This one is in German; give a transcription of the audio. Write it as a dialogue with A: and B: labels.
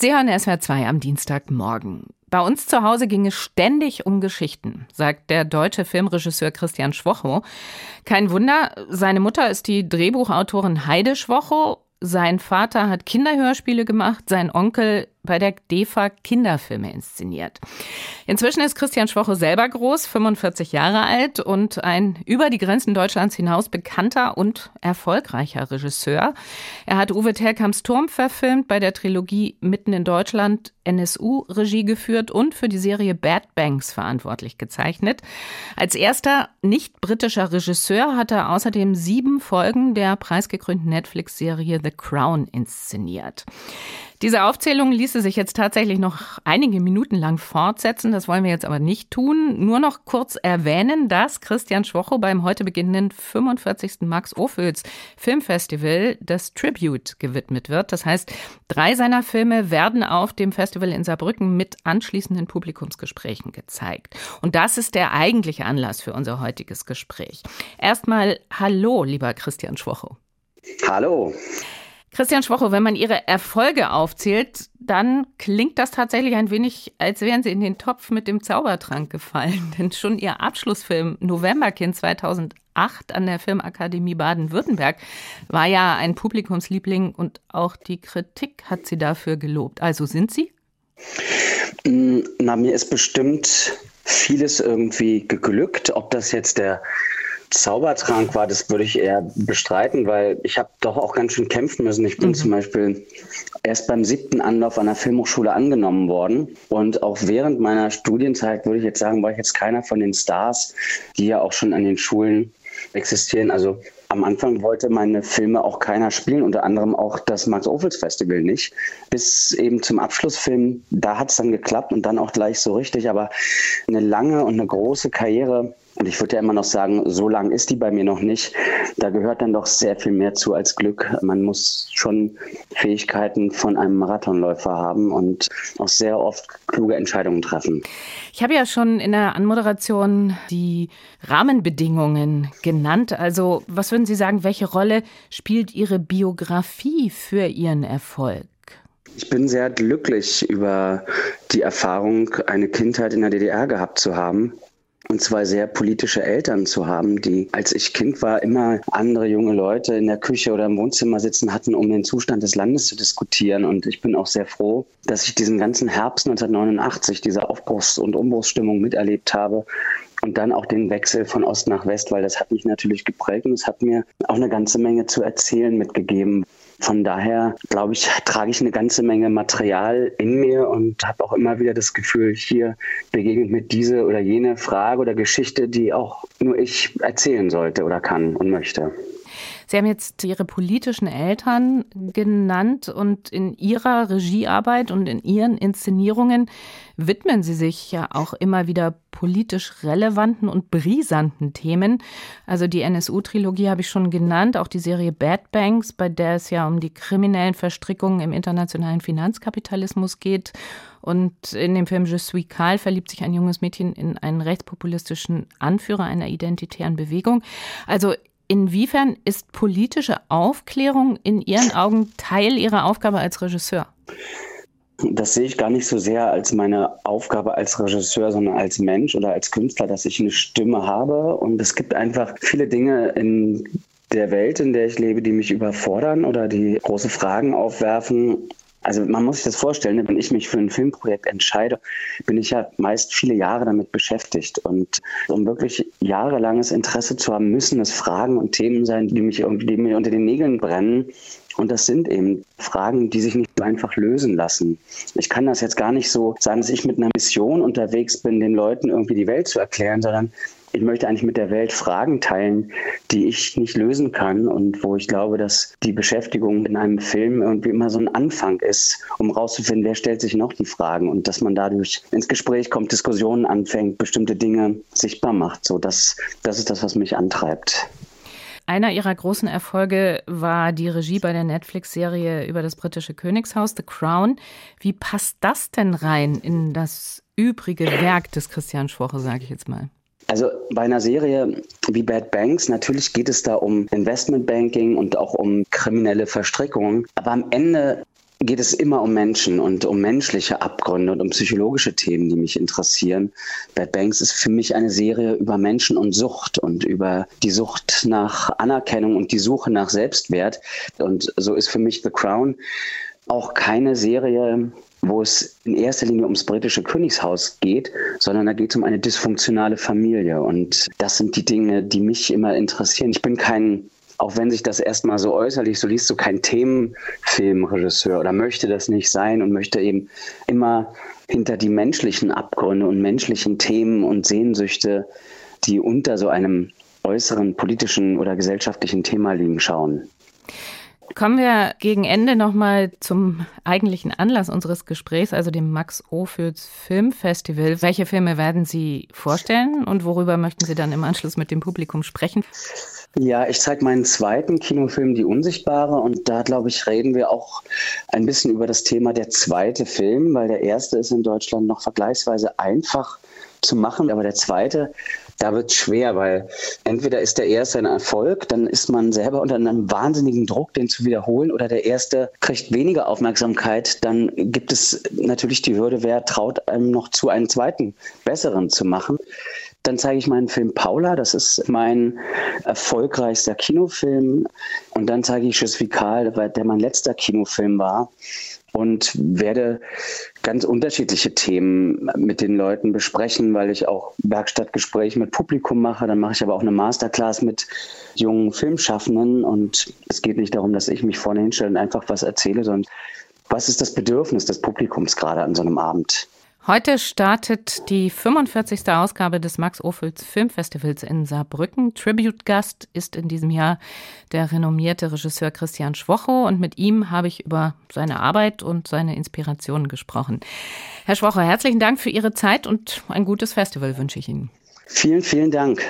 A: Sie hören SWR 2 am Dienstagmorgen. Bei uns zu Hause ging es ständig um Geschichten, sagt der deutsche Filmregisseur Christian Schwocho. Kein Wunder, seine Mutter ist die Drehbuchautorin Heide Schwocho. Sein Vater hat Kinderhörspiele gemacht, sein Onkel bei der DEFA Kinderfilme inszeniert. Inzwischen ist Christian Schwocho selber groß, 45 Jahre alt und ein über die Grenzen Deutschlands hinaus bekannter und erfolgreicher Regisseur. Er hat Uwe Terkamps Turm verfilmt, bei der Trilogie Mitten in Deutschland NSU Regie geführt und für die Serie Bad Banks verantwortlich gezeichnet. Als erster nicht britischer Regisseur hat er außerdem sieben Folgen der preisgekrönten Netflix-Serie The Crown inszeniert. Diese Aufzählung ließe sich jetzt tatsächlich noch einige Minuten lang fortsetzen. Das wollen wir jetzt aber nicht tun. Nur noch kurz erwähnen, dass Christian Schwocho beim heute beginnenden 45. Max Ophüls Filmfestival das Tribute gewidmet wird. Das heißt, drei seiner Filme werden auf dem Festival in Saarbrücken mit anschließenden Publikumsgesprächen gezeigt. Und das ist der eigentliche Anlass für unser heutiges Gespräch. Erstmal Hallo, lieber Christian Schwocho.
B: Hallo.
A: Christian Schwocho, wenn man Ihre Erfolge aufzählt, dann klingt das tatsächlich ein wenig, als wären Sie in den Topf mit dem Zaubertrank gefallen. Denn schon Ihr Abschlussfilm Novemberkind 2008 an der Filmakademie Baden-Württemberg war ja ein Publikumsliebling und auch die Kritik hat Sie dafür gelobt. Also sind Sie?
B: Mm, na, mir ist bestimmt vieles irgendwie geglückt. Ob das jetzt der Zaubertrank war, das würde ich eher bestreiten, weil ich habe doch auch ganz schön kämpfen müssen. Ich bin mhm. zum Beispiel erst beim siebten Anlauf an der Filmhochschule angenommen worden. Und auch während meiner Studienzeit würde ich jetzt sagen, war ich jetzt keiner von den Stars, die ja auch schon an den Schulen existieren. Also am Anfang wollte meine Filme auch keiner spielen, unter anderem auch das Max-Ophüls-Festival nicht. Bis eben zum Abschlussfilm, da hat es dann geklappt und dann auch gleich so richtig. Aber eine lange und eine große Karriere und ich würde ja immer noch sagen, so lang ist die bei mir noch nicht. Da gehört dann doch sehr viel mehr zu als Glück. Man muss schon Fähigkeiten von einem Marathonläufer haben und auch sehr oft kluge Entscheidungen treffen.
A: Ich habe ja schon in der Anmoderation die Rahmenbedingungen genannt. Also was würden Sie sagen, welche Rolle spielt Ihre Biografie für Ihren Erfolg?
B: Ich bin sehr glücklich über die Erfahrung, eine Kindheit in der DDR gehabt zu haben und zwei sehr politische Eltern zu haben, die, als ich Kind war, immer andere junge Leute in der Küche oder im Wohnzimmer sitzen hatten, um den Zustand des Landes zu diskutieren. Und ich bin auch sehr froh, dass ich diesen ganzen Herbst 1989, diese Aufbruchs- und Umbruchsstimmung miterlebt habe und dann auch den Wechsel von Ost nach West, weil das hat mich natürlich geprägt und es hat mir auch eine ganze Menge zu erzählen mitgegeben. Von daher, glaube ich, trage ich eine ganze Menge Material in mir und habe auch immer wieder das Gefühl, hier begegnet mir diese oder jene Frage oder Geschichte, die auch nur ich erzählen sollte oder kann und möchte.
A: Sie haben jetzt Ihre politischen Eltern genannt und in Ihrer Regiearbeit und in Ihren Inszenierungen widmen Sie sich ja auch immer wieder politisch relevanten und brisanten Themen. Also die NSU-Trilogie habe ich schon genannt, auch die Serie Bad Banks, bei der es ja um die kriminellen Verstrickungen im internationalen Finanzkapitalismus geht. Und in dem Film Je suis Karl verliebt sich ein junges Mädchen in einen rechtspopulistischen Anführer einer identitären Bewegung. Also Inwiefern ist politische Aufklärung in Ihren Augen Teil Ihrer Aufgabe als Regisseur?
B: Das sehe ich gar nicht so sehr als meine Aufgabe als Regisseur, sondern als Mensch oder als Künstler, dass ich eine Stimme habe. Und es gibt einfach viele Dinge in der Welt, in der ich lebe, die mich überfordern oder die große Fragen aufwerfen. Also man muss sich das vorstellen, wenn ich mich für ein Filmprojekt entscheide, bin ich ja meist viele Jahre damit beschäftigt. Und um wirklich jahrelanges Interesse zu haben, müssen es Fragen und Themen sein, die mich irgendwie die mir unter den Nägeln brennen. Und das sind eben Fragen, die sich nicht so einfach lösen lassen. Ich kann das jetzt gar nicht so sagen, dass ich mit einer Mission unterwegs bin, den Leuten irgendwie die Welt zu erklären, sondern ich möchte eigentlich mit der Welt Fragen teilen, die ich nicht lösen kann und wo ich glaube, dass die Beschäftigung in einem Film irgendwie immer so ein Anfang ist, um rauszufinden, wer stellt sich noch die Fragen und dass man dadurch ins Gespräch kommt, Diskussionen anfängt, bestimmte Dinge sichtbar macht. So, das, das ist das, was mich antreibt.
A: Einer ihrer großen Erfolge war die Regie bei der Netflix-Serie über das britische Königshaus, The Crown. Wie passt das denn rein in das übrige Werk des Christian Schwoche, sage ich jetzt mal?
B: Also bei einer Serie wie Bad Banks, natürlich geht es da um Investmentbanking und auch um kriminelle Verstrickungen. Aber am Ende geht es immer um Menschen und um menschliche Abgründe und um psychologische Themen, die mich interessieren. Bad Banks ist für mich eine Serie über Menschen und Sucht und über die Sucht nach Anerkennung und die Suche nach Selbstwert. Und so ist für mich The Crown auch keine Serie, wo es in erster Linie ums britische Königshaus geht, sondern da geht es um eine dysfunktionale Familie. Und das sind die Dinge, die mich immer interessieren. Ich bin kein auch wenn sich das erstmal so äußerlich so liest, so kein Themenfilmregisseur oder möchte das nicht sein und möchte eben immer hinter die menschlichen Abgründe und menschlichen Themen und Sehnsüchte, die unter so einem äußeren politischen oder gesellschaftlichen Thema liegen, schauen.
A: Kommen wir gegen Ende nochmal zum eigentlichen Anlass unseres Gesprächs, also dem Max Ophüls Filmfestival. Welche Filme werden Sie vorstellen und worüber möchten Sie dann im Anschluss mit dem Publikum sprechen?
B: Ja, ich zeige meinen zweiten Kinofilm Die Unsichtbare und da, glaube ich, reden wir auch ein bisschen über das Thema der zweite Film, weil der erste ist in Deutschland noch vergleichsweise einfach zu machen, aber der zweite, da wird schwer, weil entweder ist der erste ein Erfolg, dann ist man selber unter einem wahnsinnigen Druck, den zu wiederholen, oder der erste kriegt weniger Aufmerksamkeit, dann gibt es natürlich die Hürde, wer traut einem noch zu, einen zweiten besseren zu machen. Dann zeige ich meinen Film Paula, das ist mein erfolgreichster Kinofilm. Und dann zeige ich Schiss Vikal, der mein letzter Kinofilm war. Und werde ganz unterschiedliche Themen mit den Leuten besprechen, weil ich auch Werkstattgespräche mit Publikum mache. Dann mache ich aber auch eine Masterclass mit jungen Filmschaffenden. Und es geht nicht darum, dass ich mich vorne hinstelle und einfach was erzähle, sondern was ist das Bedürfnis des Publikums gerade an so einem Abend?
A: Heute startet die 45. Ausgabe des Max Ophüls Filmfestivals in Saarbrücken. Tribute-Gast ist in diesem Jahr der renommierte Regisseur Christian Schwocho und mit ihm habe ich über seine Arbeit und seine Inspirationen gesprochen. Herr Schwocho, herzlichen Dank für Ihre Zeit und ein gutes Festival wünsche ich Ihnen.
B: Vielen, vielen Dank.